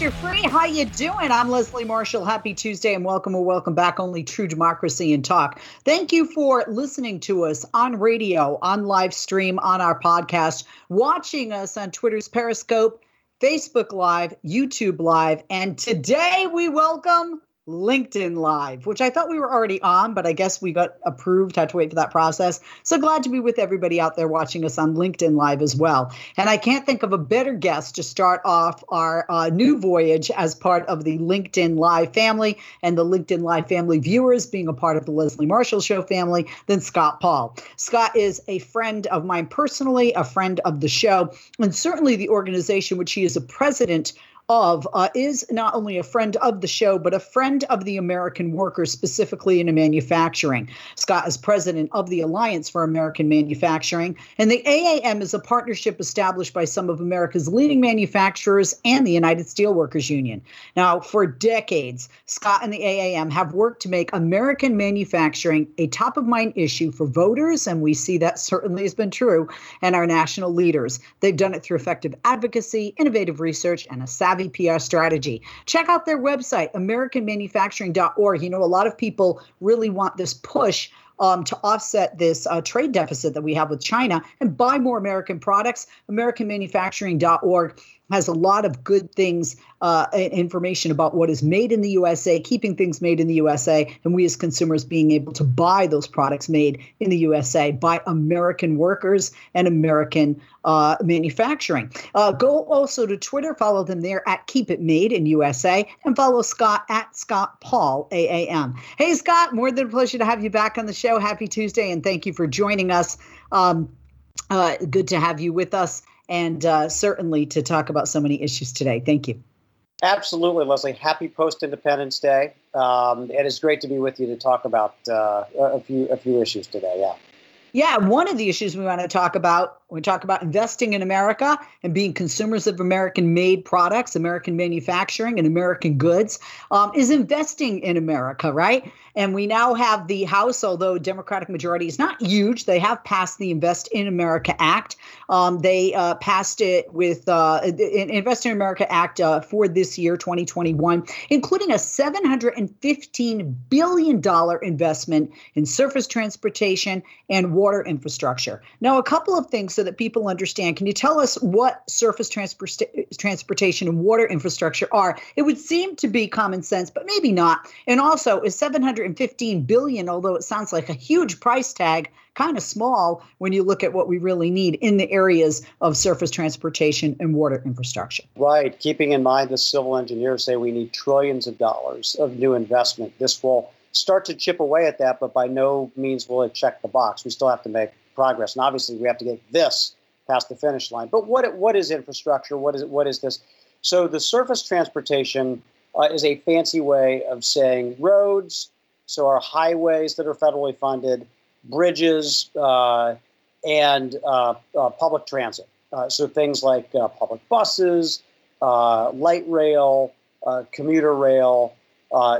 To set you free. How you doing? I'm Leslie Marshall. Happy Tuesday and welcome or welcome back. Only true democracy and talk. Thank you for listening to us on radio, on live stream, on our podcast, watching us on Twitter's Periscope, Facebook Live, YouTube Live, and today we welcome LinkedIn Live, which I thought we were already on, but I guess we got approved. Had to wait for that process. So glad to be with everybody out there watching us on LinkedIn Live as well. And I can't think of a better guest to start off our uh, new voyage as part of the LinkedIn Live family and the LinkedIn Live family viewers being a part of the Leslie Marshall Show family than Scott Paul. Scott is a friend of mine personally, a friend of the show, and certainly the organization which he is a president of uh, is not only a friend of the show, but a friend of the American workers, specifically in manufacturing. Scott is president of the Alliance for American Manufacturing. And the AAM is a partnership established by some of America's leading manufacturers and the United Steelworkers Union. Now, for decades, Scott and the AAM have worked to make American manufacturing a top of mind issue for voters, and we see that certainly has been true, and our national leaders. They've done it through effective advocacy, innovative research, and a savvy savvy PR strategy. Check out their website, AmericanManufacturing.org. You know, a lot of people really want this push um, to offset this uh, trade deficit that we have with China and buy more American products. AmericanManufacturing.org has a lot of good things, uh, information about what is made in the USA, keeping things made in the USA, and we as consumers being able to buy those products made in the USA by American workers and American uh, manufacturing. Uh, go also to Twitter, follow them there at Keep It Made in USA, and follow Scott at Scott Paul AAM. Hey, Scott, more than a pleasure to have you back on the show. Happy Tuesday, and thank you for joining us. Um, uh, good to have you with us and uh, certainly to talk about so many issues today. Thank you. Absolutely, Leslie. Happy post Independence Day. Um, it is great to be with you to talk about uh, a few a few issues today. Yeah. Yeah, one of the issues we want to talk about we talk about investing in America and being consumers of American made products, American manufacturing, and American goods um, is investing in America, right? And we now have the House, although Democratic majority is not huge, they have passed the Invest in America Act. Um, they uh, passed it with uh, Invest in America Act uh, for this year, 2021, including a $715 billion investment in surface transportation and water infrastructure. Now, a couple of things so that people understand. Can you tell us what surface transportation and water infrastructure are? It would seem to be common sense, but maybe not. And also, is 715 billion, although it sounds like a huge price tag, kind of small when you look at what we really need in the areas of surface transportation and water infrastructure. Right. Keeping in mind the civil engineers say we need trillions of dollars of new investment. This will start to chip away at that, but by no means will it check the box. We still have to make progress. And obviously, we have to get this past the finish line. But what what is infrastructure? What is what is this? So the surface transportation uh, is a fancy way of saying roads. So our highways that are federally funded, bridges, uh, and uh, uh public transit. Uh, so things like uh, public buses, light rail, commuter rail,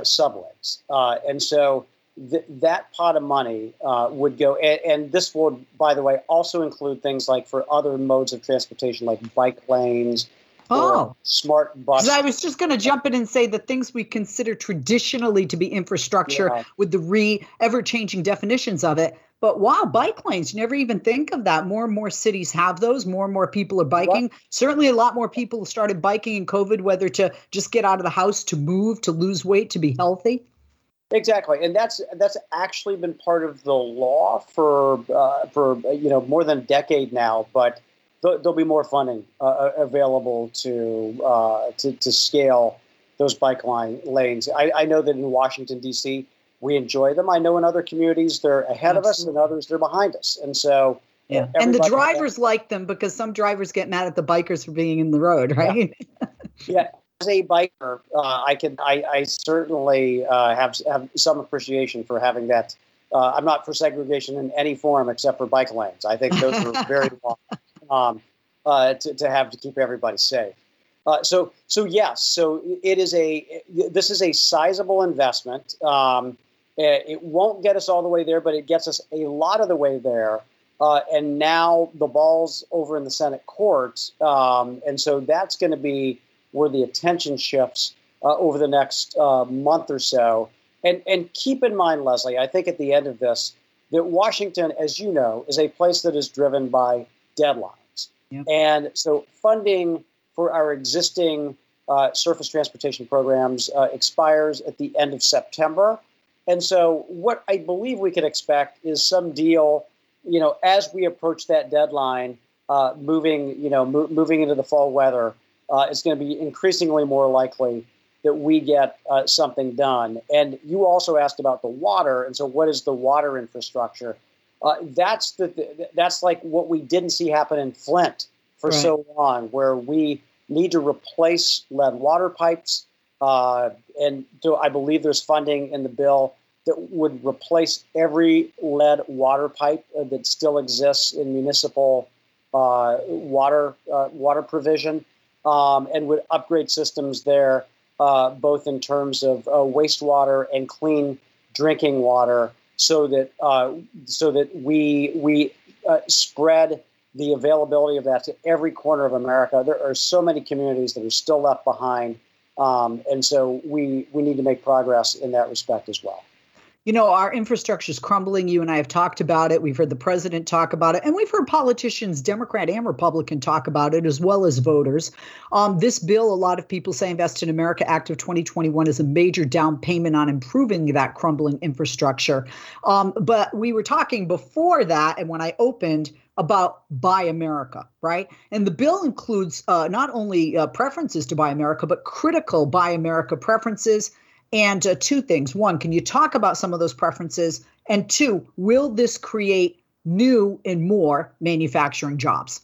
subways. and so th- that pot of money uh, would go, and, and, this would, by the way, also include things like for other modes of transportation, like bike lanes. Oh, smart buses. I was just going to jump in and say the things we consider traditionally to be infrastructure yeah. with the re ever changing definitions of it. But wow, bike lanes, you never even think of that. More and more cities have those. More and more people are biking. What? Certainly, a lot more people started biking in COVID, whether to just get out of the house, to move, to lose weight, to be healthy. Exactly, and that's that's actually been part of the law for uh, for you know more than a decade now. But th- there'll be more funding uh, available to, uh, to to scale those bike line lanes. I, I know that in Washington D.C. we enjoy them. I know in other communities they're ahead Absolutely. of us, and others they're behind us. And so, yeah, and the drivers like them because some drivers get mad at the bikers for being in the road, right? Yeah. yeah. As a biker, uh, I can I, I certainly uh, have have some appreciation for having that. Uh, I'm not for segregation in any form except for bike lanes. I think those are very long um, uh, to, to have to keep everybody safe. Uh, so, so yes, so it is a this is a sizable investment. Um, it won't get us all the way there, but it gets us a lot of the way there. Uh, and now the ball's over in the Senate courts, um, and so that's going to be where the attention shifts uh, over the next uh, month or so. And and keep in mind, Leslie, I think at the end of this, that Washington, as you know, is a place that is driven by deadlines, yep. and so funding for our existing uh, surface transportation programs uh, expires at the end of September. And so, what I believe we can expect is some deal, you know, as we approach that deadline, uh, moving, you know, mo- moving into the fall weather, uh, it's going to be increasingly more likely that we get uh, something done. And you also asked about the water, and so what is the water infrastructure? Uh, that's the that's like what we didn't see happen in Flint for right. so long, where we need to replace lead water pipes. Uh, and I believe there's funding in the bill that would replace every lead water pipe uh, that still exists in municipal uh, water uh, water provision, um, and would upgrade systems there, uh, both in terms of uh, wastewater and clean drinking water, so that so that we we spread the availability of that to every corner of America. There are so many communities that are still left behind, um, and so we we need to make progress in that respect as well. You know, our infrastructure is crumbling. You and I have talked about it. We've heard the president talk about it, and we've heard politicians, Democrat and Republican, talk about it, as well as voters. Um, this bill, a lot of people say Invest in America Act of 2021 is a major down payment on improving that crumbling infrastructure. Um, but we were talking before that, and when I opened, about Buy America, right? And the bill includes uh, not only uh, preferences to Buy America, but critical Buy America preferences. And uh, two things. One, can you talk about some of those preferences? And two, will this create new and more manufacturing jobs?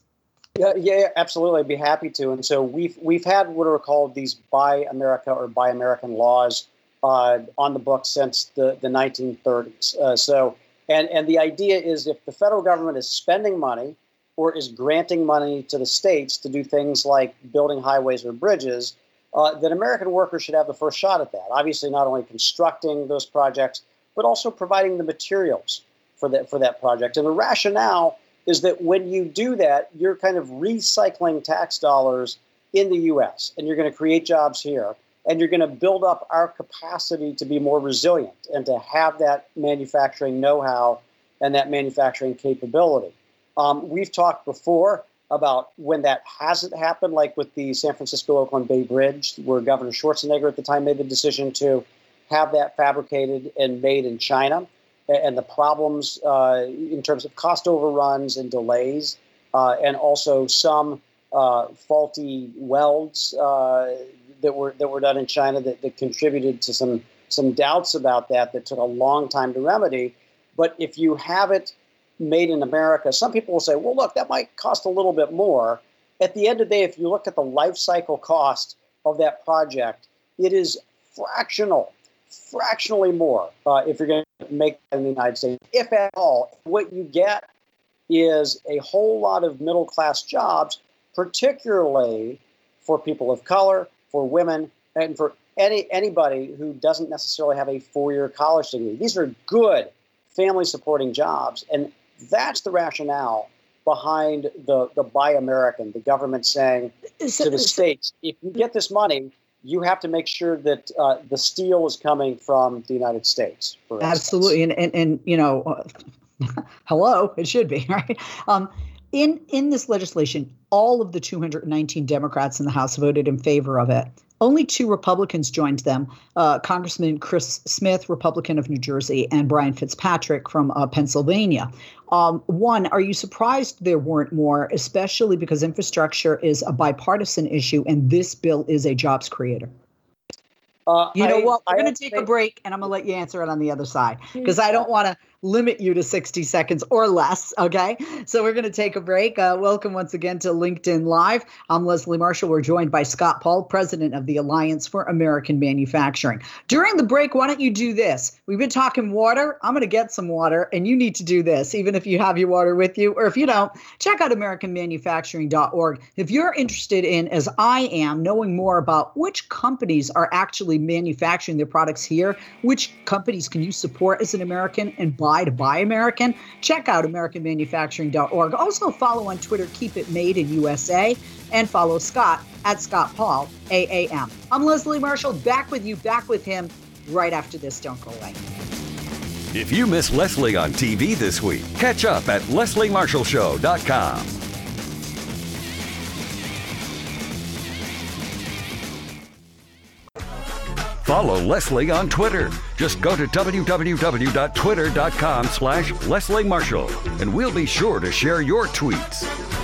Yeah, yeah, absolutely. I'd be happy to. And so we've we've had what are called these Buy America or Buy American laws uh, on the books since the, the 1930s. Uh, so and, and the idea is if the federal government is spending money or is granting money to the states to do things like building highways or bridges, uh, then American workers should have the first shot at that. Obviously, not only constructing those projects, but also providing the materials for that, for that project. And the rationale is that when you do that, you're kind of recycling tax dollars in the US and you're going to create jobs here and you're going to build up our capacity to be more resilient and to have that manufacturing know-how and that manufacturing capability. Um, we've talked before about when that hasn't happened, like with the San Francisco Oakland Bay Bridge, where Governor Schwarzenegger at the time made the decision to have that fabricated and made in China, and the problems uh, in terms of cost overruns and delays, uh, and also some uh, faulty welds uh, that were that were done in China that, that contributed to some some doubts about that that took a long time to remedy. But if you have it made in America, some people will say, well, look, that might cost a little bit more. At the end of the day, if you look at the life cycle cost of that project, it is fractional, fractionally more uh, if you're going to make in the United States, if at all. What you get is a whole lot of middle class jobs, particularly for people of color, for women and for any anybody who doesn't necessarily have a four-year college degree. These are good family supporting jobs, and that's the rationale behind the the Buy American, the government saying to the states, if you get this money, you have to make sure that uh, the steel is coming from the United States. Absolutely, and, and and you know, hello, it should be right. Um, in in this legislation, all of the 219 Democrats in the House voted in favor of it. Only two Republicans joined them uh, Congressman Chris Smith, Republican of New Jersey, and Brian Fitzpatrick from uh, Pennsylvania. Um, one, are you surprised there weren't more, especially because infrastructure is a bipartisan issue and this bill is a jobs creator? Uh, you know I, what? We're going to take a break and I'm going to let you answer it on the other side because I don't want to limit you to 60 seconds or less. Okay. So we're going to take a break. Uh, welcome once again to LinkedIn Live. I'm Leslie Marshall. We're joined by Scott Paul, president of the Alliance for American Manufacturing. During the break, why don't you do this? We've been talking water. I'm going to get some water, and you need to do this, even if you have your water with you, or if you don't, check out AmericanManufacturing.org. If you're interested in, as I am, knowing more about which companies are actually manufacturing their products here, which companies can you support as an American and buy to buy American, check out AmericanManufacturing.org. Also follow on Twitter, Keep It Made in USA, and follow Scott at Scott Paul AAM. I'm Leslie Marshall, back with you, back with him right after this. Don't go away. If you miss Leslie on TV this week, catch up at lesliemarshallshow.com. Follow Leslie on Twitter. Just go to www.twitter.com slash Leslie Marshall, and we'll be sure to share your tweets.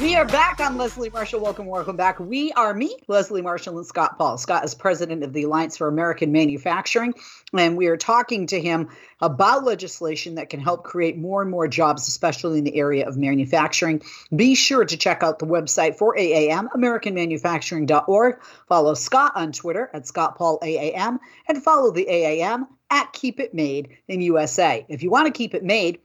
We are back on Leslie Marshall. Welcome, welcome back. We are me, Leslie Marshall, and Scott Paul. Scott is president of the Alliance for American Manufacturing, and we are talking to him about legislation that can help create more and more jobs, especially in the area of manufacturing. Be sure to check out the website for AAM, AmericanManufacturing.org. Follow Scott on Twitter at Scott Paul AAM, and follow the AAM at Keep It Made in USA. If you want to keep it made,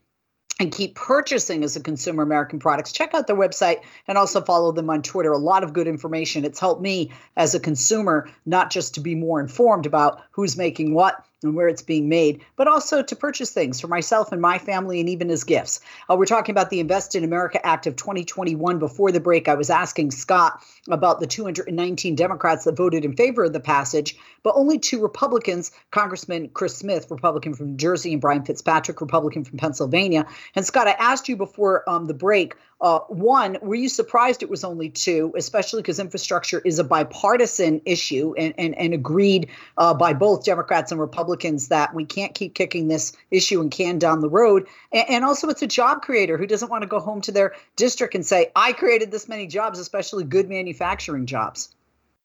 and keep purchasing as a consumer American products, check out their website and also follow them on Twitter. A lot of good information. It's helped me as a consumer not just to be more informed about who's making what, and where it's being made, but also to purchase things for myself and my family and even as gifts. Uh, we're talking about the Invest in America Act of 2021. Before the break, I was asking Scott about the 219 Democrats that voted in favor of the passage, but only two Republicans, Congressman Chris Smith, Republican from New Jersey, and Brian Fitzpatrick, Republican from Pennsylvania. And Scott, I asked you before um, the break uh, one, were you surprised it was only two, especially because infrastructure is a bipartisan issue and, and, and agreed uh, by both Democrats and Republicans that we can't keep kicking this issue and can down the road. And, and also, it's a job creator who doesn't want to go home to their district and say, I created this many jobs, especially good manufacturing jobs.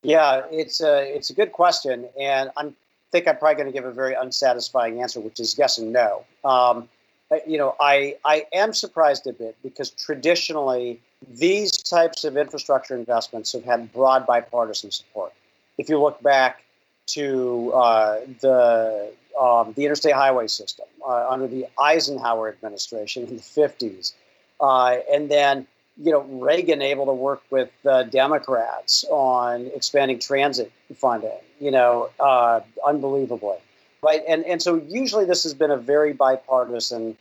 Yeah, it's a, it's a good question. And I think I'm probably going to give a very unsatisfying answer, which is yes and no. Um, you know, I, I am surprised a bit because traditionally these types of infrastructure investments have had broad bipartisan support. If you look back to uh, the um, the interstate highway system uh, under the Eisenhower administration in the 50s, uh, and then you know Reagan able to work with the Democrats on expanding transit funding, you know, uh, unbelievably right? And and so usually this has been a very bipartisan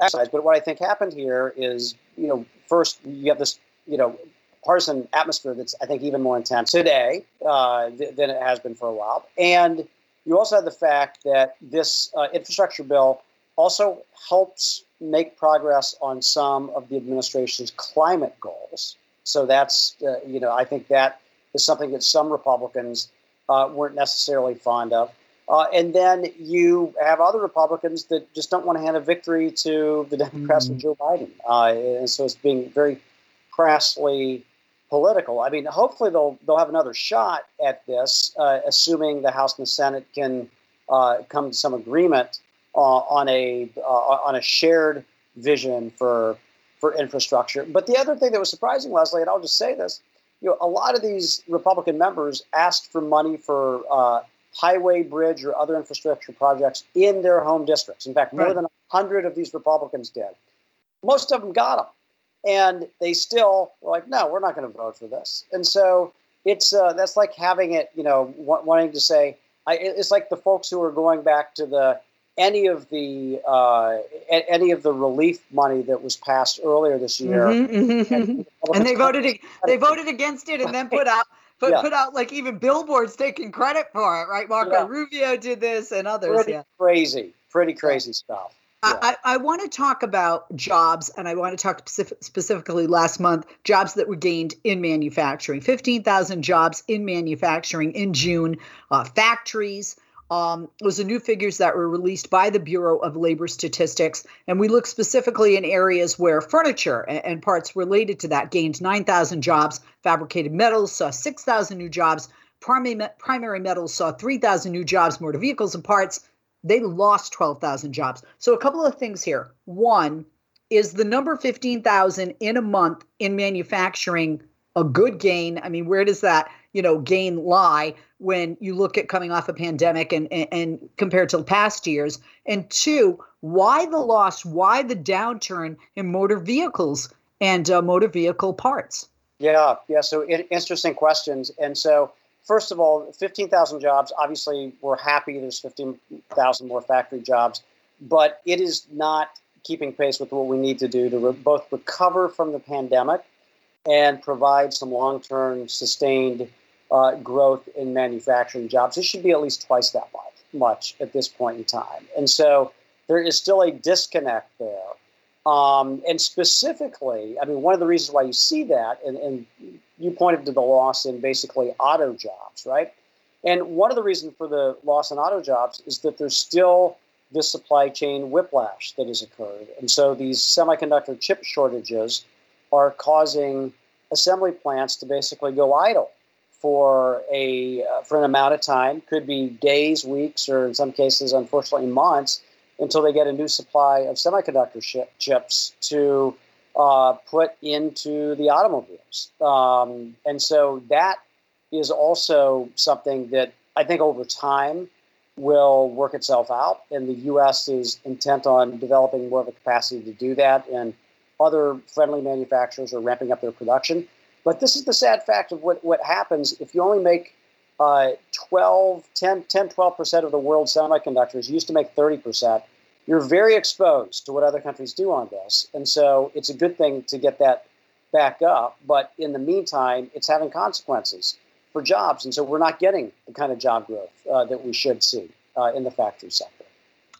exercise. But what I think happened here is, you know, first you have this, you know, partisan atmosphere that's I think even more intense today uh, th- than it has been for a while, and you also have the fact that this uh, infrastructure bill also helps make progress on some of the administration's climate goals. So that's, uh, you know, I think that is something that some Republicans uh, weren't necessarily fond of. Uh, and then you have other Republicans that just don't want to hand a victory to the Democrats mm-hmm. and Joe Biden. Uh, and so it's being very crassly political. I mean, hopefully they'll they'll have another shot at this, uh, assuming the House and the Senate can uh, come to some agreement uh, on a on a shared vision for for infrastructure. But the other thing that was surprising, Leslie, and I'll just say this, you know, a lot of these Republican members asked for money for uh, highway, bridge, or other infrastructure projects in their home districts. In fact, more right. than 100 of these Republicans did. Most of them got them. And they still were like, no, we're not going to vote for this. And so it's uh, that's like having it, you know, wanting to say, I, it's like the folks who are going back to the any of the uh, any of the relief money that was passed earlier this year, mm-hmm, mm-hmm. And, and, they voted they voted against it, and then put out put yeah. put out like even billboards taking credit for it, right? Marco yeah. Rubio did this, and others. Pretty yeah. crazy, pretty crazy stuff. I, I want to talk about jobs, and I want to talk specific, specifically last month jobs that were gained in manufacturing. Fifteen thousand jobs in manufacturing in June. Uh, factories, Um, was are new figures that were released by the Bureau of Labor Statistics. And we look specifically in areas where furniture and, and parts related to that gained 9,000 jobs. Fabricated metals saw 6,000 new jobs. Primary, primary metals saw 3,000 new jobs. Motor vehicles and parts, they lost 12,000 jobs. So, a couple of things here. One, is the number 15,000 in a month in manufacturing a good gain? I mean, where does that, you know, gain lie when you look at coming off a pandemic and, and, and compared to past years? And two, why the loss? Why the downturn in motor vehicles and uh, motor vehicle parts? Yeah, yeah. So interesting questions. And so, first of all, 15,000 jobs. Obviously, we're happy there's 15,000 more factory jobs, but it is not keeping pace with what we need to do to re- both recover from the pandemic and provide some long-term sustained uh, growth in manufacturing jobs. It should be at least twice that much, at this point in time. And so there is still a disconnect there. Um, and specifically, I mean, one of the reasons why you see that, and, and you pointed to the loss in basically auto jobs, right? And one of the reasons for the loss in auto jobs is that there's still this supply chain whiplash that has occurred. And so these semiconductor chip shortages are causing assembly plants to basically go idle for a uh, for an amount of time. Could be days weeks or in some cases unfortunately months until they get a new supply of semiconductor chips to uh, put into the automobiles. Um, and so that is also something that i think over time will work itself out and the us is intent on developing more of a capacity to do that and other friendly manufacturers are ramping up their production. But this is the sad fact of what, what happens if you only make uh, 12, 10, 10, 12% of the world's semiconductors. You used to make 30%. You're very exposed to what other countries do on this. And so it's a good thing to get that back up. But in the meantime, it's having consequences for jobs. And so we're not getting the kind of job growth uh, that we should see uh, in the factory sector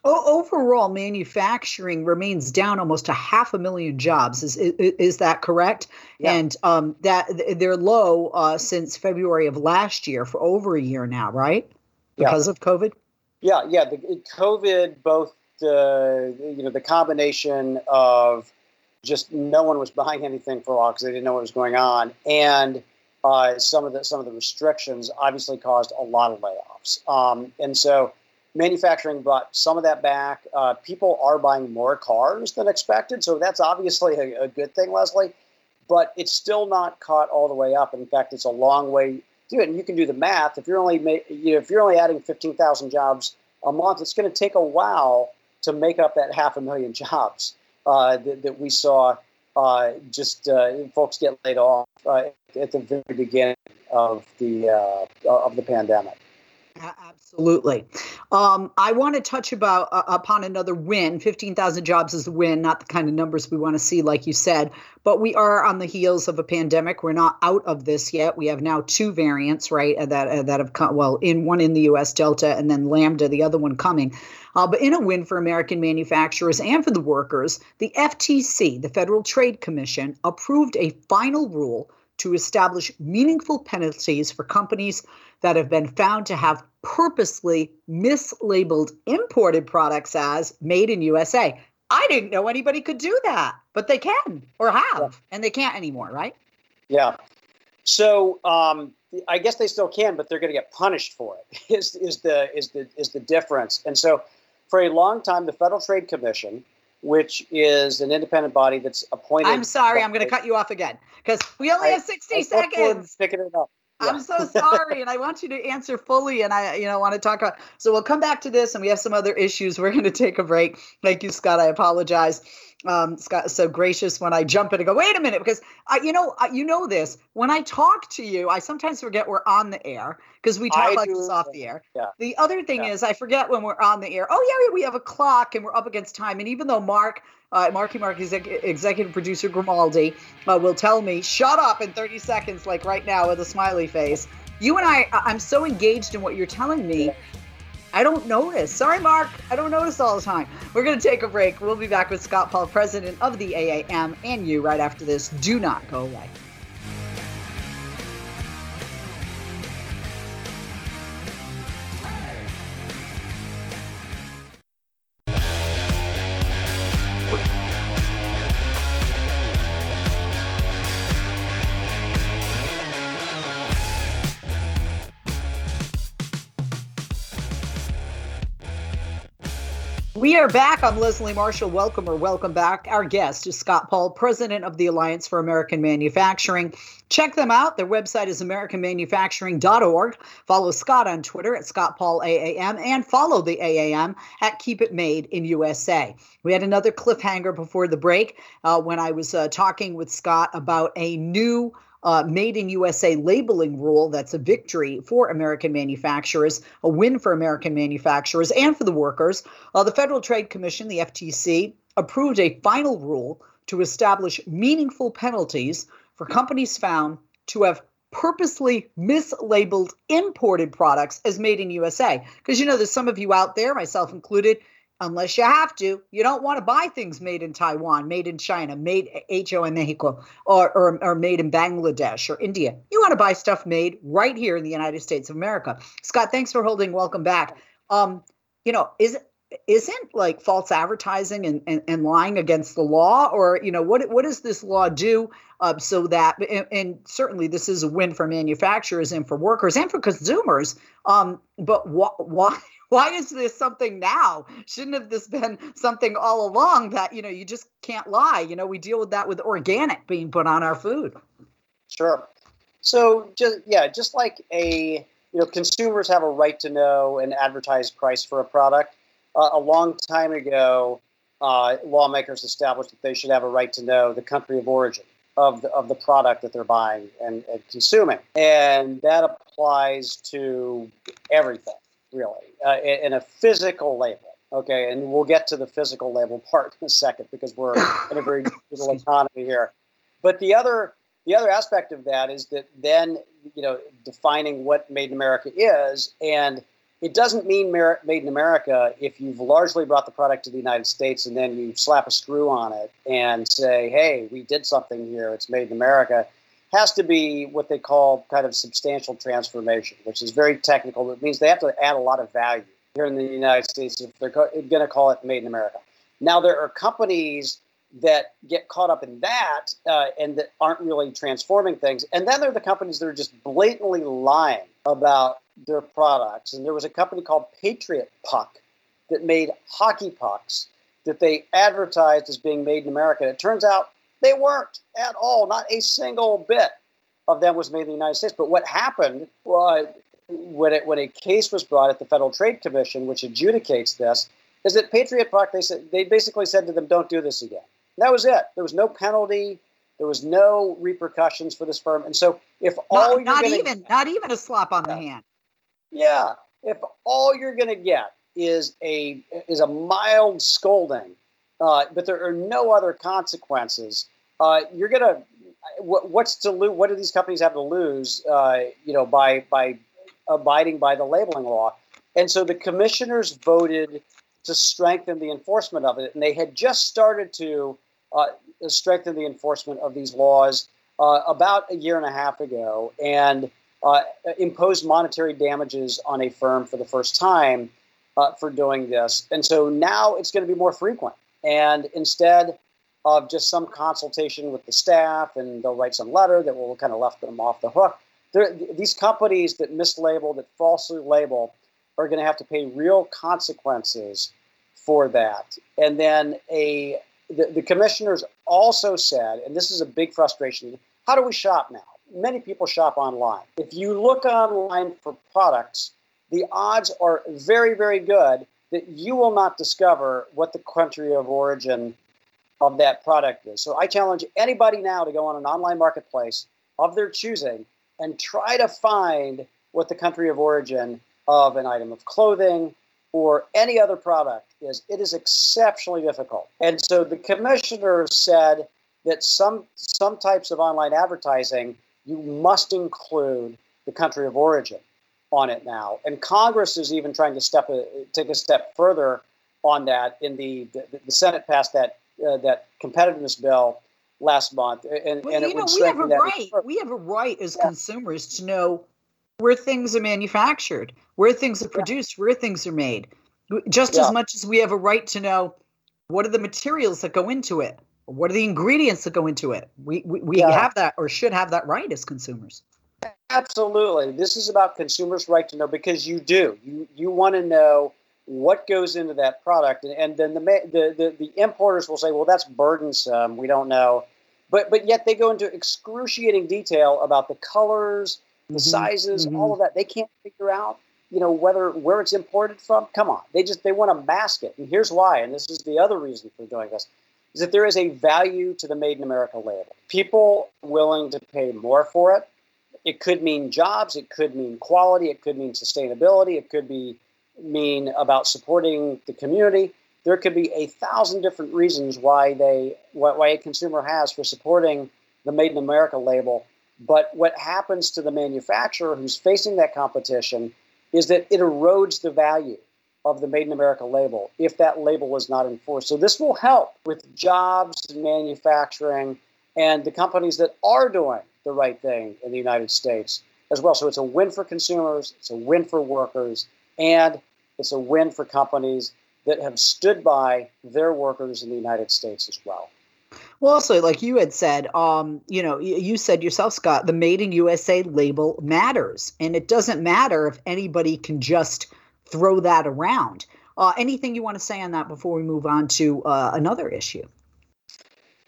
overall, manufacturing remains down almost a half a million jobs. Is is, is that correct? Yeah. And um, that they're low uh, since February of last year for over a year now, right? Because yeah. of COVID. Yeah, yeah. The COVID, both the you know the combination of just no one was buying anything for a while because they didn't know what was going on, and uh, some of the some of the restrictions obviously caused a lot of layoffs. Um, and so manufacturing brought some of that back. Uh, people are buying more cars than expected, so that's obviously a, a, good thing, Leslie. But it's still not caught all the way up. In fact, it's a long way to it. And you can do the math. If you're only ma- you know, if you're only adding 15,000 jobs a month, it's going to take a while to make up that half a million jobs uh, that, that, we saw. Uh, just uh, folks get laid off uh, at the very beginning of the uh, of the pandemic. Absolutely. Um, I want to touch about uh, upon another win. Fifteen thousand jobs is a win, not the kind of numbers we want to see, like you said. But we are on the heels of a pandemic. We're not out of this yet. We have now two variants, right? Uh, that uh, that have come. Well, in one in the U.S. Delta, and then Lambda, the other one coming. Uh, but in a win for American manufacturers and for the workers, the FTC, the Federal Trade Commission, approved a final rule to establish meaningful penalties for companies that have been found to have purposely mislabeled imported products as made in USA. I didn't know anybody could do that, but they can or have, and they can't anymore, right? Yeah. So um, I guess they still can, but they're going to get punished for it. Is is the is the is the difference? And so, for a long time, the Federal Trade Commission, which is an independent body that's appointed. I'm sorry, I'm going to cut you off again because we only I, have 60 I seconds. Picking it up. Yeah. I'm so sorry, and I want you to answer fully. And I, you know, want to talk about. So we'll come back to this, and we have some other issues. We're going to take a break. Thank you, Scott. I apologize. Um, Scott, so gracious when I jump in and go, wait a minute, because I, you know, I, you know this. When I talk to you, I sometimes forget we're on the air because we talk I like this off the air. Yeah. The other thing yeah. is, I forget when we're on the air. Oh yeah, we have a clock and we're up against time. And even though Mark uh, Marky Mark exec- executive producer Grimaldi uh, will tell me, shut up in 30 seconds, like right now with a smiley face. You and I, I'm so engaged in what you're telling me. I don't notice. Sorry, Mark. I don't notice all the time. We're going to take a break. We'll be back with Scott Paul, president of the AAM, and you right after this. Do not go away. Are back. I'm Leslie Marshall. Welcome or welcome back. Our guest is Scott Paul, president of the Alliance for American Manufacturing. Check them out. Their website is AmericanManufacturing.org. Follow Scott on Twitter at Scott Paul AAM and follow the AAM at Keep It Made in USA. We had another cliffhanger before the break uh, when I was uh, talking with Scott about a new uh, made in USA labeling rule that's a victory for American manufacturers, a win for American manufacturers and for the workers. Uh, the Federal Trade Commission, the FTC, approved a final rule to establish meaningful penalties for companies found to have purposely mislabeled imported products as made in USA. Because you know, there's some of you out there, myself included, unless you have to. You don't want to buy things made in Taiwan, made in China, made HO in Mexico, or, or, or made in Bangladesh or India. You want to buy stuff made right here in the United States of America. Scott, thanks for holding. Welcome back. Um, you know, is isn't like false advertising and, and, and, lying against the law or you know what what does this law do uh, so that and, and, certainly this is a win for manufacturers and for workers and for consumers um, but wh- why why is this something now? Shouldn't have this been something all along that, you know, you just can't lie. You know, we deal with that with organic being put on our food. Sure. So just yeah, just like a you know, consumers have a right to know an advertised price for a product. Uh, a long time ago, uh, lawmakers established that they should have a right to know the country of origin of the, of the product that they're buying and, and consuming. And that applies to everything really, uh, in a physical label. Okay, and we'll get to the physical label part in a second because we're in a very digital economy here. But the other the other aspect of that is that then you know defining what made in America is, and it doesn't mean made in America if you've largely brought the product to the United States and then you slap a screw on it and say, "Hey, we did something here. It's made in America." Has to be what they call kind of substantial transformation, which is very technical. It means they have to add a lot of value here in the United States if they're going to call it made in America. Now, there are companies that get caught up in that uh, and that aren't really transforming things. And then there are the companies that are just blatantly lying about their products. And there was a company called Patriot Puck that made hockey pucks that they advertised as being made in America. It turns out they weren't at all. Not a single bit of them was made in the United States. But what happened was when, it, when a case was brought at the Federal Trade Commission, which adjudicates this, is that Patriot Puck, they, said, they basically said to them, don't do this again. That was it. There was no penalty. There was no repercussions for this firm. And so if all not, not gonna, even not even a slap on yeah, the hand. Yeah. If all you're going to get is a is a mild scolding uh, but there are no other consequences. Uh, you're gonna what, what's to lose? What do these companies have to lose? Uh, you know, by by abiding by the labeling law, and so the commissioners voted to strengthen the enforcement of it, and they had just started to uh, strengthen the enforcement of these laws uh, about a year and a half ago, and uh, imposed monetary damages on a firm for the first time for doing this, and so now it's going to be more frequent. And instead of just some consultation with the staff and they'll write some letter that will kind of left them off the hook, these companies that mislabel, that falsely label, are going to have to pay real consequences for that. And then a the, the commissioners also said, and this is a big frustration, how do we shop now? Many people shop online. If you look online for products, the odds are very, very good that you will not discover what the country of origin of that product is. So I challenge anybody now to go on an online marketplace of their choosing and try to find what the country of origin of an item of clothing or any other product is. It is exceptionally difficult. And so the commissioner said that some some types of online advertising you must include the country of origin on it now. And Congress is even trying to step a, take a step further on that. In the the, the Senate passed that uh, that competitiveness bill last month, and, well, and it would know, we have a right. We have a right as yeah. consumers to know where things are manufactured, where things are produced, yeah. where things are made. Just yeah. as much as we have a right to know what are the materials that go into it, what are the ingredients that go into it. We we, we have that or should have that right as consumers. Absolutely. This is about consumers' right to know because you do. You you want to know what goes into that product, and, and then the, the, the the importers will say, well, that's burdensome. We don't know, but but yet they go into excruciating detail about the colors, the mm-hmm. sizes, mm-hmm. all of that. They can't figure out you know whether where it's imported from come on they just they want to mask it and here's why and this is the other reason for doing this is that there is a value to the made in america label people willing to pay more for it it could mean jobs it could mean quality it could mean sustainability it could be mean about supporting the community there could be a thousand different reasons why they why a consumer has for supporting the made in america label but what happens to the manufacturer who's facing that competition is that it erodes the value of the Made in America label if that label is not enforced. So this will help with jobs and manufacturing and the companies that are doing the right thing in the United States as well. So it's a win for consumers, it's a win for workers, and it's a win for companies that have stood by their workers in the United States as well. Well, also, like you had said, um, you know, you said yourself, Scott, the Made in USA label matters, and it doesn't matter if anybody can just throw that around. Uh, anything you want to say on that before we move on to uh, another issue?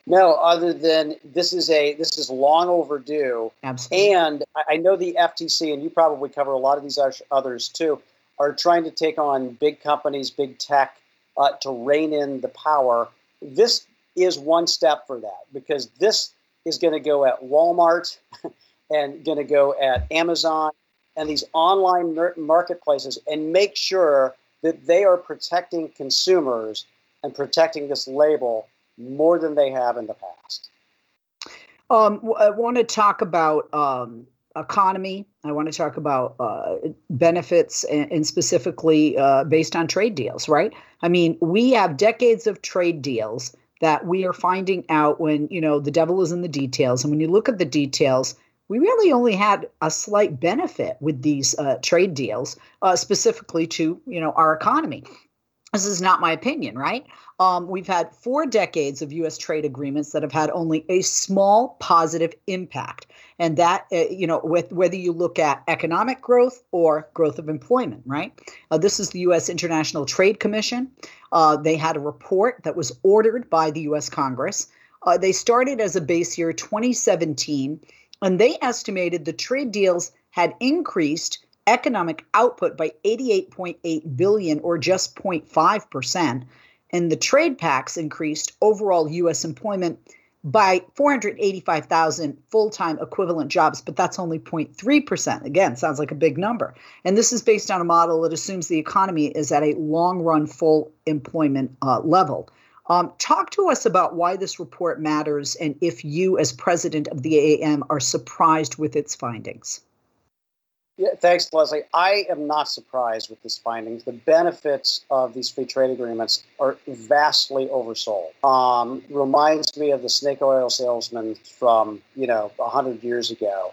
No, other than this is a this is long overdue, Absolutely. and I know the FTC, and you probably cover a lot of these others too, are trying to take on big companies, big tech, uh, to rein in the power. This is one step for that because this is going to go at Walmart and going to go at Amazon and these online marketplaces and make sure that they are protecting consumers and protecting this label more than they have in the past. Um, I want to talk about um, economy. I want to talk about uh, benefits and, and specifically uh, based on trade deals, right? I mean, we have decades of trade deals that we are finding out when, you know, the devil is in the details. And when you look at the details, we really only had a slight benefit with these uh, trade deals, uh, specifically to, you know, our economy. This is not my opinion, right? Um, we've had four decades of U.S. trade agreements that have had only a small positive impact, and that uh, you know, with whether you look at economic growth or growth of employment, right? Uh, this is the U.S. International Trade Commission. Uh, they had a report that was ordered by the U.S. Congress. Uh, they started as a base year 2017, and they estimated the trade deals had increased economic output by 88.8 billion or just 0.5% and the trade pacts increased overall US employment by 485,000 full-time equivalent jobs but that's only 0.3% again sounds like a big number. And this is based on a model that assumes the economy is at a long run full employment uh, level. Um, talk to us about why this report matters and if you as president of the aam are surprised with its findings yeah, thanks, Leslie. I am not surprised with these findings. The benefits of these free trade agreements are vastly oversold. Um, reminds me of the snake oil salesman from you know hundred years ago.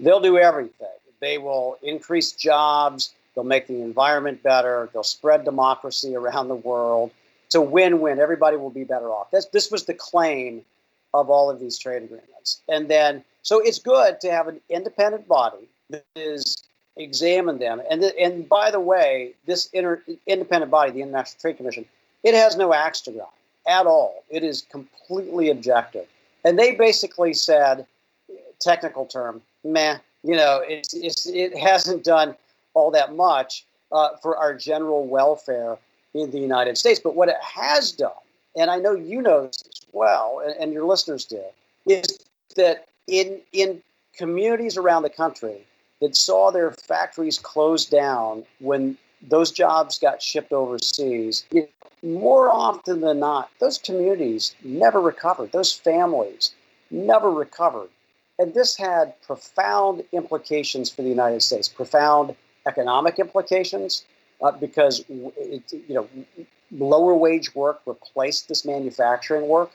They'll do everything. They will increase jobs. They'll make the environment better. They'll spread democracy around the world. It's a win-win. Everybody will be better off. This this was the claim of all of these trade agreements. And then so it's good to have an independent body is examine them. And th- and by the way, this inter- independent body, the International Trade Commission, it has no axe to grind at all. It is completely objective. And they basically said, technical term, meh. You know, it's, it's it hasn't done all that much uh, for our general welfare in the United States. But what it has done, and I know you know this as well, and, and your listeners do, is that in in communities around the country that saw their factories close down when those jobs got shipped overseas, more often than not, those communities never recovered. Those families never recovered. And this had profound implications for the United States, profound economic implications, uh, because it, you know lower wage work replaced this manufacturing work.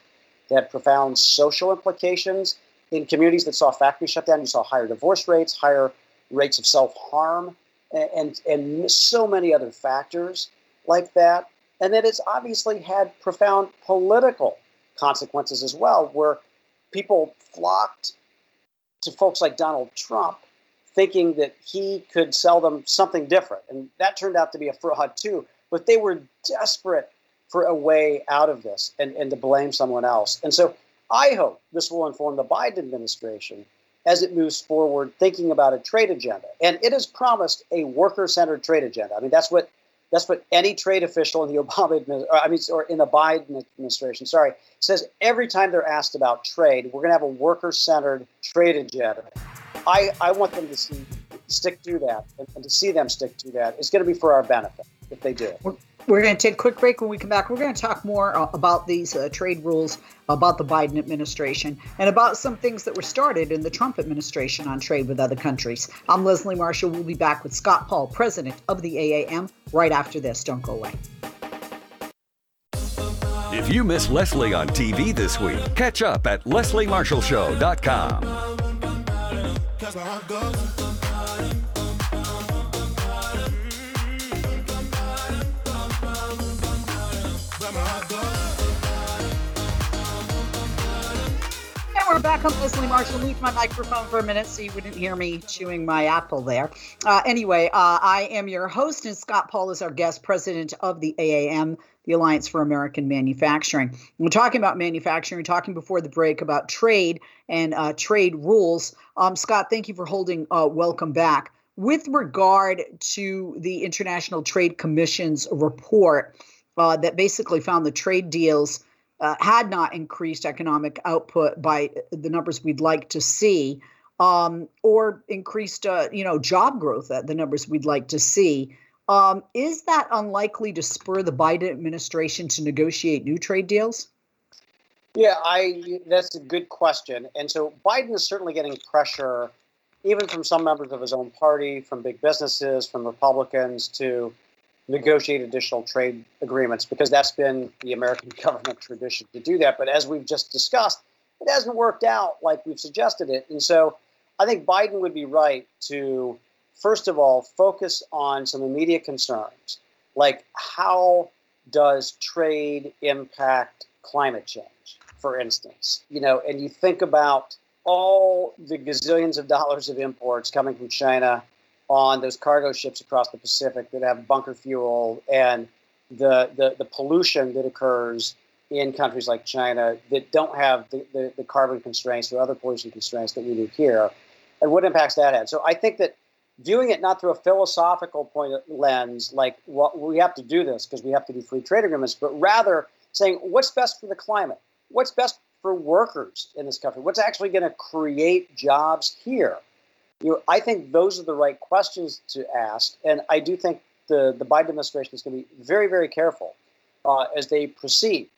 They had profound social implications in communities that saw factories shut down. You saw higher divorce rates, higher rates of self harm, and, and, and so many other factors like that. And that it's obviously had profound political consequences as well, where people flocked to folks like Donald Trump thinking that he could sell them something different. And that turned out to be a fraud too. but they were desperate for a way out of this and, and to blame someone else. And so I hope this will inform the Biden administration as it moves forward thinking about a trade agenda. And it has promised a worker-centered trade agenda. I mean, that's what that's what any trade official in the Obama administration, I mean, or in the Biden administration, sorry, says every time they're asked about trade, we're going to have a worker-centered trade agenda. I, I want them to see, stick to that, and, and to see them stick to that. It's going to be for our benefit if they do. We're going to take a quick break. When we come back, we're going to talk more uh, about these uh, trade rules, about the Biden administration, and about some things that were started in the Trump administration on trade with other countries. I'm Leslie Marshall. We'll be back with Scott Paul, president of the AAM, right after this. Don't go away. If you miss Leslie on TV this week, catch up at lesliemarshallshow.com. we're back. I'm Leslie Marshall. Mute my microphone for a minute so you wouldn't hear me chewing my apple there. Uh, anyway, uh, I am your host, and Scott Paul is our guest, president of the AAM, the Alliance for American Manufacturing. we're talking about manufacturing, We're talking before the break about trade and uh, trade rules. Um, Scott, thank you for holding uh, welcome back. With regard to the International Trade Commission's report uh, that basically found the trade deals uh, had not increased economic output by the numbers we'd like to see, um, or increased, uh, you know, job growth at the numbers we'd like to see. Um, is that unlikely to spur the Biden administration to negotiate new trade deals? Yeah, I that's a good question. And so Biden is certainly getting pressure, even from some members of his own party, from big businesses, from Republicans, to negotiate additional trade agreements because that's been the American government tradition to do that. But as we've just discussed, it hasn't worked out like we've suggested it. And so I think Biden would be right to, first of all, focus on some immediate concerns, like how does trade impact climate change, for instance? You know, and you think about all the gazillions of dollars of imports coming from China on those cargo ships across the Pacific that have bunker fuel and the, the, the pollution that occurs in countries like China that don't have the, the, the, carbon constraints or other pollution constraints that we do here, and what impacts that had. So I think that viewing it not through a philosophical point of lens, like well, we have to do this because we have to do free trade agreements, but rather saying what's best for the climate, what's best for workers in this country, what's actually going to create jobs here you I think those are the right questions to ask, and I do think the the Biden administration is going to be very very careful uh, as they proceed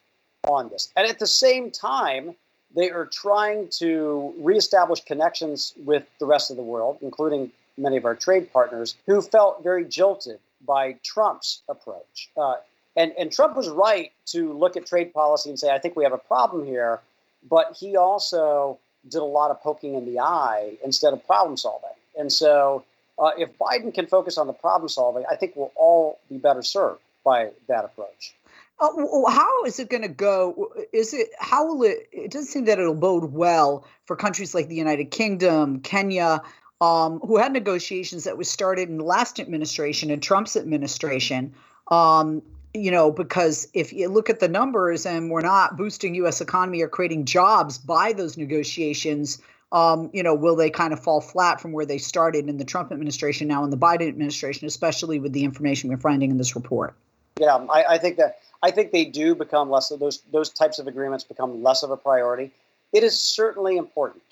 on this. And at the same time, they are trying to reestablish connections with the rest of the world, including many of our trade partners, who felt very jilted by Trump's approach. Uh, and, and Trump was right to look at trade policy and say, I think we have a problem here. But he also did a lot of poking in the eye instead of problem solving. And so, uh, if Biden can focus on the problem solving, I think we'll all be better served by that approach. Uh, how is it going to go? Is it how will it? It doesn't seem that it'll bode well for countries like the United Kingdom, Kenya, um, who had negotiations that was started in the last administration and Trump's administration. Um, you know, because if you look at the numbers and we're not boosting U.S. economy or creating jobs by those negotiations, um, you know, will they kind of fall flat from where they started in the Trump administration now in the Biden administration, especially with the information we're finding in this report? Yeah, I, I think that I think they do become less of those those types of agreements become less of a priority. It is certainly important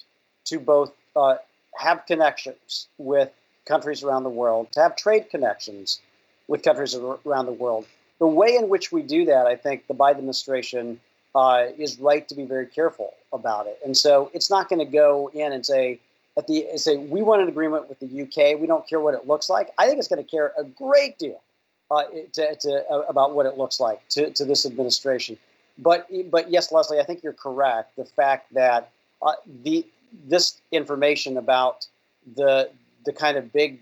to both uh, have connections with countries around the world, to have trade connections with countries around the world, the way in which we do that, I think the Biden administration uh, is right to be very careful about it. And so it's not going to go in and say, at the say we want an agreement with the UK. We don't care what it looks like. I think it's going to care a great deal uh, to, to, uh, about what it looks like to, to this administration. But but yes, Leslie, I think you're correct. The fact that uh, the this information about the the kind of big,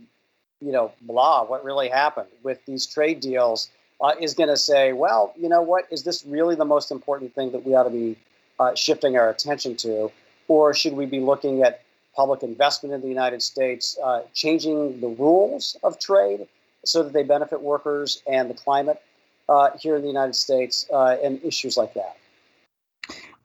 you know, blah, what really happened with these trade deals uh, is going to say, well, you know what? Is this really the most important thing that we ought to be uh, shifting our attention to? Or should we be looking at public investment in the United States, uh, changing the rules of trade, so that they benefit workers and the climate uh, here in the United States uh, and issues like that?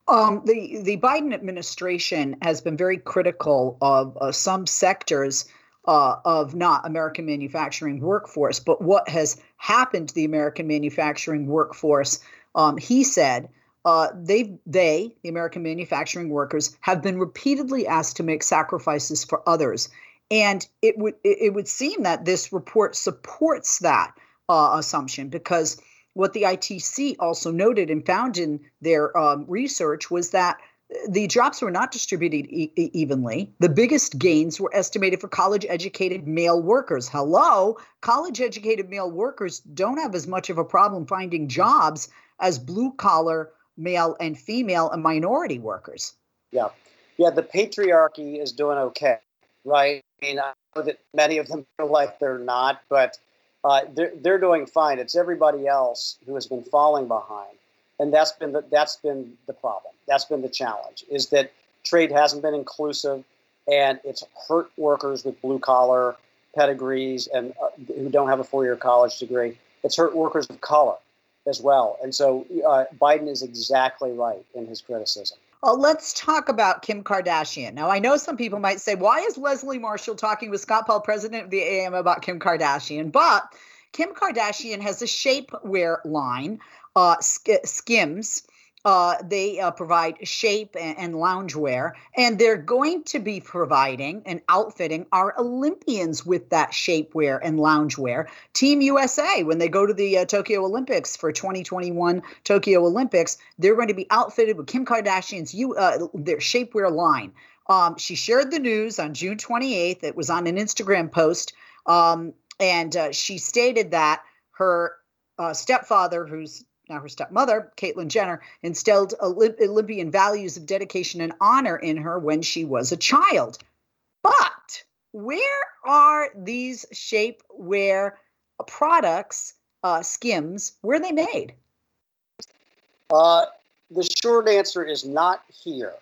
Um, the the Biden administration has been very critical of uh, some sectors uh, of not American manufacturing workforce, but what has happened to the American manufacturing workforce. Um, he said uh, they they the American manufacturing workers have been repeatedly asked to make sacrifices for others, and it would it would seem that this report supports that uh, assumption because what the ITC also noted and found in their um, research was that the jobs were not distributed e- evenly. The biggest gains were estimated for college educated male workers. Hello, college educated male workers don't have as much of a problem finding jobs as blue collar male and female and minority workers. Yeah. Yeah, the patriarchy is doing okay, right? I mean, I know that many of them feel like they're not, but uh, they're, they're doing fine. It's everybody else who has been falling behind. And that's been the, that's been the problem. That's been the challenge is that trade hasn't been inclusive and it's hurt workers with blue collar pedigrees and uh, who don't have a four year college degree. It's hurt workers of color as well. And so uh, Biden is exactly right in his criticism. Well, let's talk about Kim Kardashian. Now, I know some people might say, why is Leslie Marshall talking with Scott Paul, president of the AM, about Kim Kardashian? But Kim Kardashian has a shapewear line, uh, Skims, uh, they uh, provide shape and, and loungewear, and they're going to be providing and outfitting our Olympians with that shapewear and loungewear. Team USA, when they go to the uh, Tokyo Olympics for 2021 Tokyo Olympics, they're going to be outfitted with Kim Kardashian's you uh, their shapewear line. Um, she shared the news on June 28th. It was on an Instagram post, um, and uh, she stated that her uh, stepfather, who's now her stepmother, Caitlyn Jenner, instilled Olympian values of dedication and honor in her when she was a child. But where are these shapewear products, uh, skims, where they made? Uh, the short answer is not here.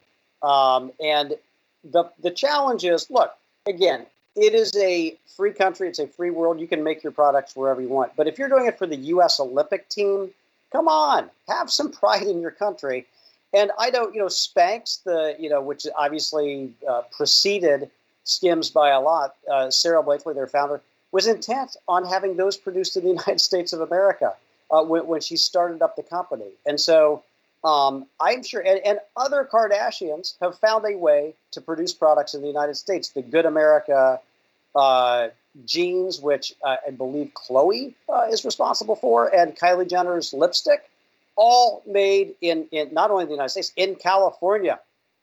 Um, and the, the challenge is look, again, it is a free country, it's a free world. You can make your products wherever you want. But if you're doing it for the U.S. Olympic team, Come on, have some pride in your country. And I don't, you know, Spanx, the you know, which obviously uh, preceded Skims by a lot. Uh, Sara Blakely, their founder, was intent on having those produced in the United States of America uh, when, when, she started up the company. And so um, I'm sure, and, and, other Kardashians have found a way to produce products in the United States. The Good America uh, jeans, which uh, I believe Khloé uh, is responsible for, and Kylie Jenner's lipstick, all made in, in not only the United States, in California,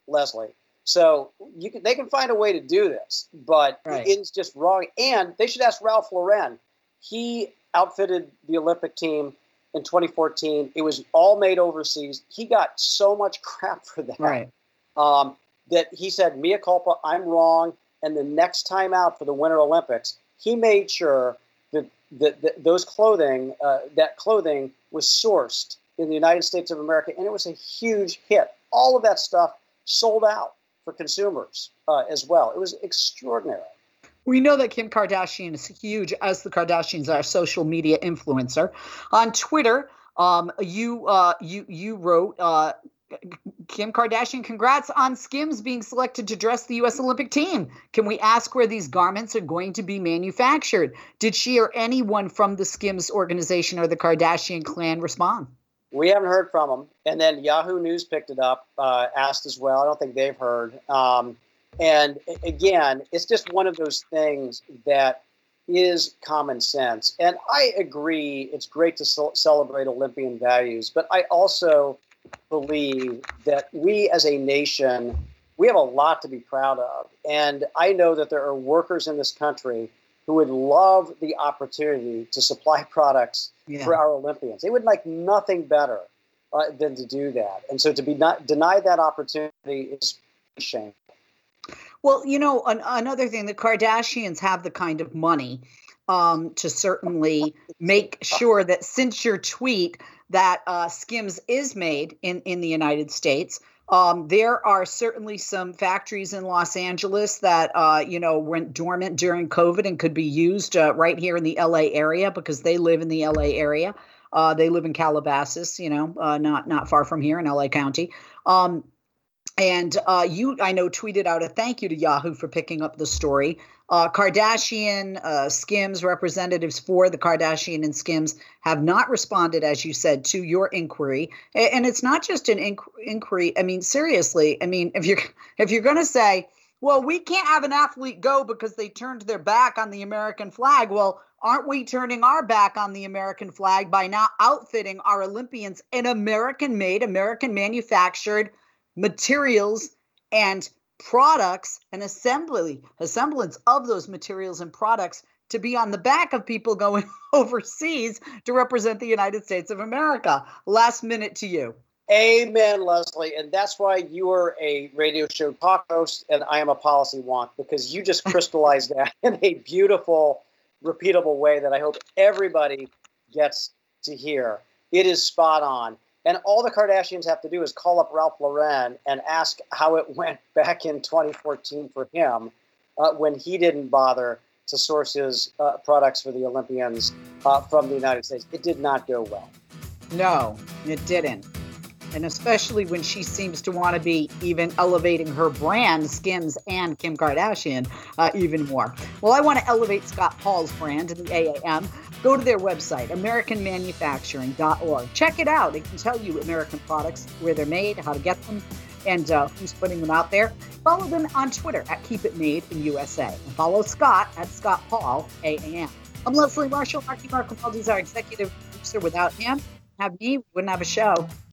Leslie. So you can, they can find a way to do this, but right. it's just wrong. And they should ask Ralph Lauren. He outfitted the Olympic team in 2014. It was all made overseas. He got so much crap for that. Right. Um, that he said, "Mea culpa, I'm wrong." And the next time out for the Winter Olympics, he made sure that, that, that those clothing, uh, that clothing was sourced in the United States of America, and it was a huge hit. All of that stuff sold out for consumers uh, as well. It was extraordinary. We know that Kim Kardashian is huge, as the Kardashians are social media influencer. On Twitter, um, you uh, you you wrote uh, Kim Kardashian, congrats on Skims being selected to dress the U.S. Olympic team. Can we ask where these garments are going to be manufactured? Did she or anyone from the Skims organization or the Kardashian clan respond? We haven't heard from them. And then Yahoo News picked it up, uh, asked as well. I don't think they've heard. Um, and again, it's just one of those things that is common sense. And I agree, it's great to celebrate Olympian values, but I also believe that we as a nation, we have a lot to be proud of. And I know that there are workers in this country who would love the opportunity to supply products yeah. for our Olympians. They would like nothing better uh, than to do that. And so to be not denied that opportunity is shameful. Well, you know, an, another thing, the Kardashians have the kind of money um, to certainly make sure that since your tweet that uh, Skims is made in, in the United States, um, there are certainly some factories in Los Angeles that uh, you know went dormant during COVID and could be used uh, right here in the LA area because they live in the LA area. Uh, they live in Calabasas, you know, uh, not not far from here in LA County. Um, and uh, you, I know, tweeted out a thank you to Yahoo for picking up the story. Uh, Kardashian, uh, Skims representatives for the Kardashian and Skims have not responded, as you said, to your inquiry. And it's not just an inqu- inquiry. I mean, seriously. I mean, if you're if you're going to say, well, we can't have an athlete go because they turned their back on the American flag. Well, aren't we turning our back on the American flag by not outfitting our Olympians in American-made, American-manufactured materials and products and assembly assemblance of those materials and products to be on the back of people going overseas to represent the United States of America. Last minute to you. Amen, Leslie. And that's why you are a radio show talk host and I am a policy wonk because you just crystallized that in a beautiful, repeatable way that I hope everybody gets to hear. It is spot on. And all the Kardashians have to do is call up Ralph Lauren and ask how it went back in 2014 for him uh, when he didn't bother to source his uh, products for the Olympians uh, from the United States. It did not go well. No, it didn't. And especially when she seems to want to be even elevating her brand, Skims and Kim Kardashian, uh, even more. Well, I want to elevate Scott Paul's brand in the AAM Go to their website, AmericanManufacturing.org. Check it out. It can tell you American products, where they're made, how to get them, and uh, who's putting them out there. Follow them on Twitter at Keep It Made in USA. And follow Scott at Scott Paul AAM. I'm Leslie Marshall. Marky Mark is our executive producer. Without him, have me, we wouldn't have a show.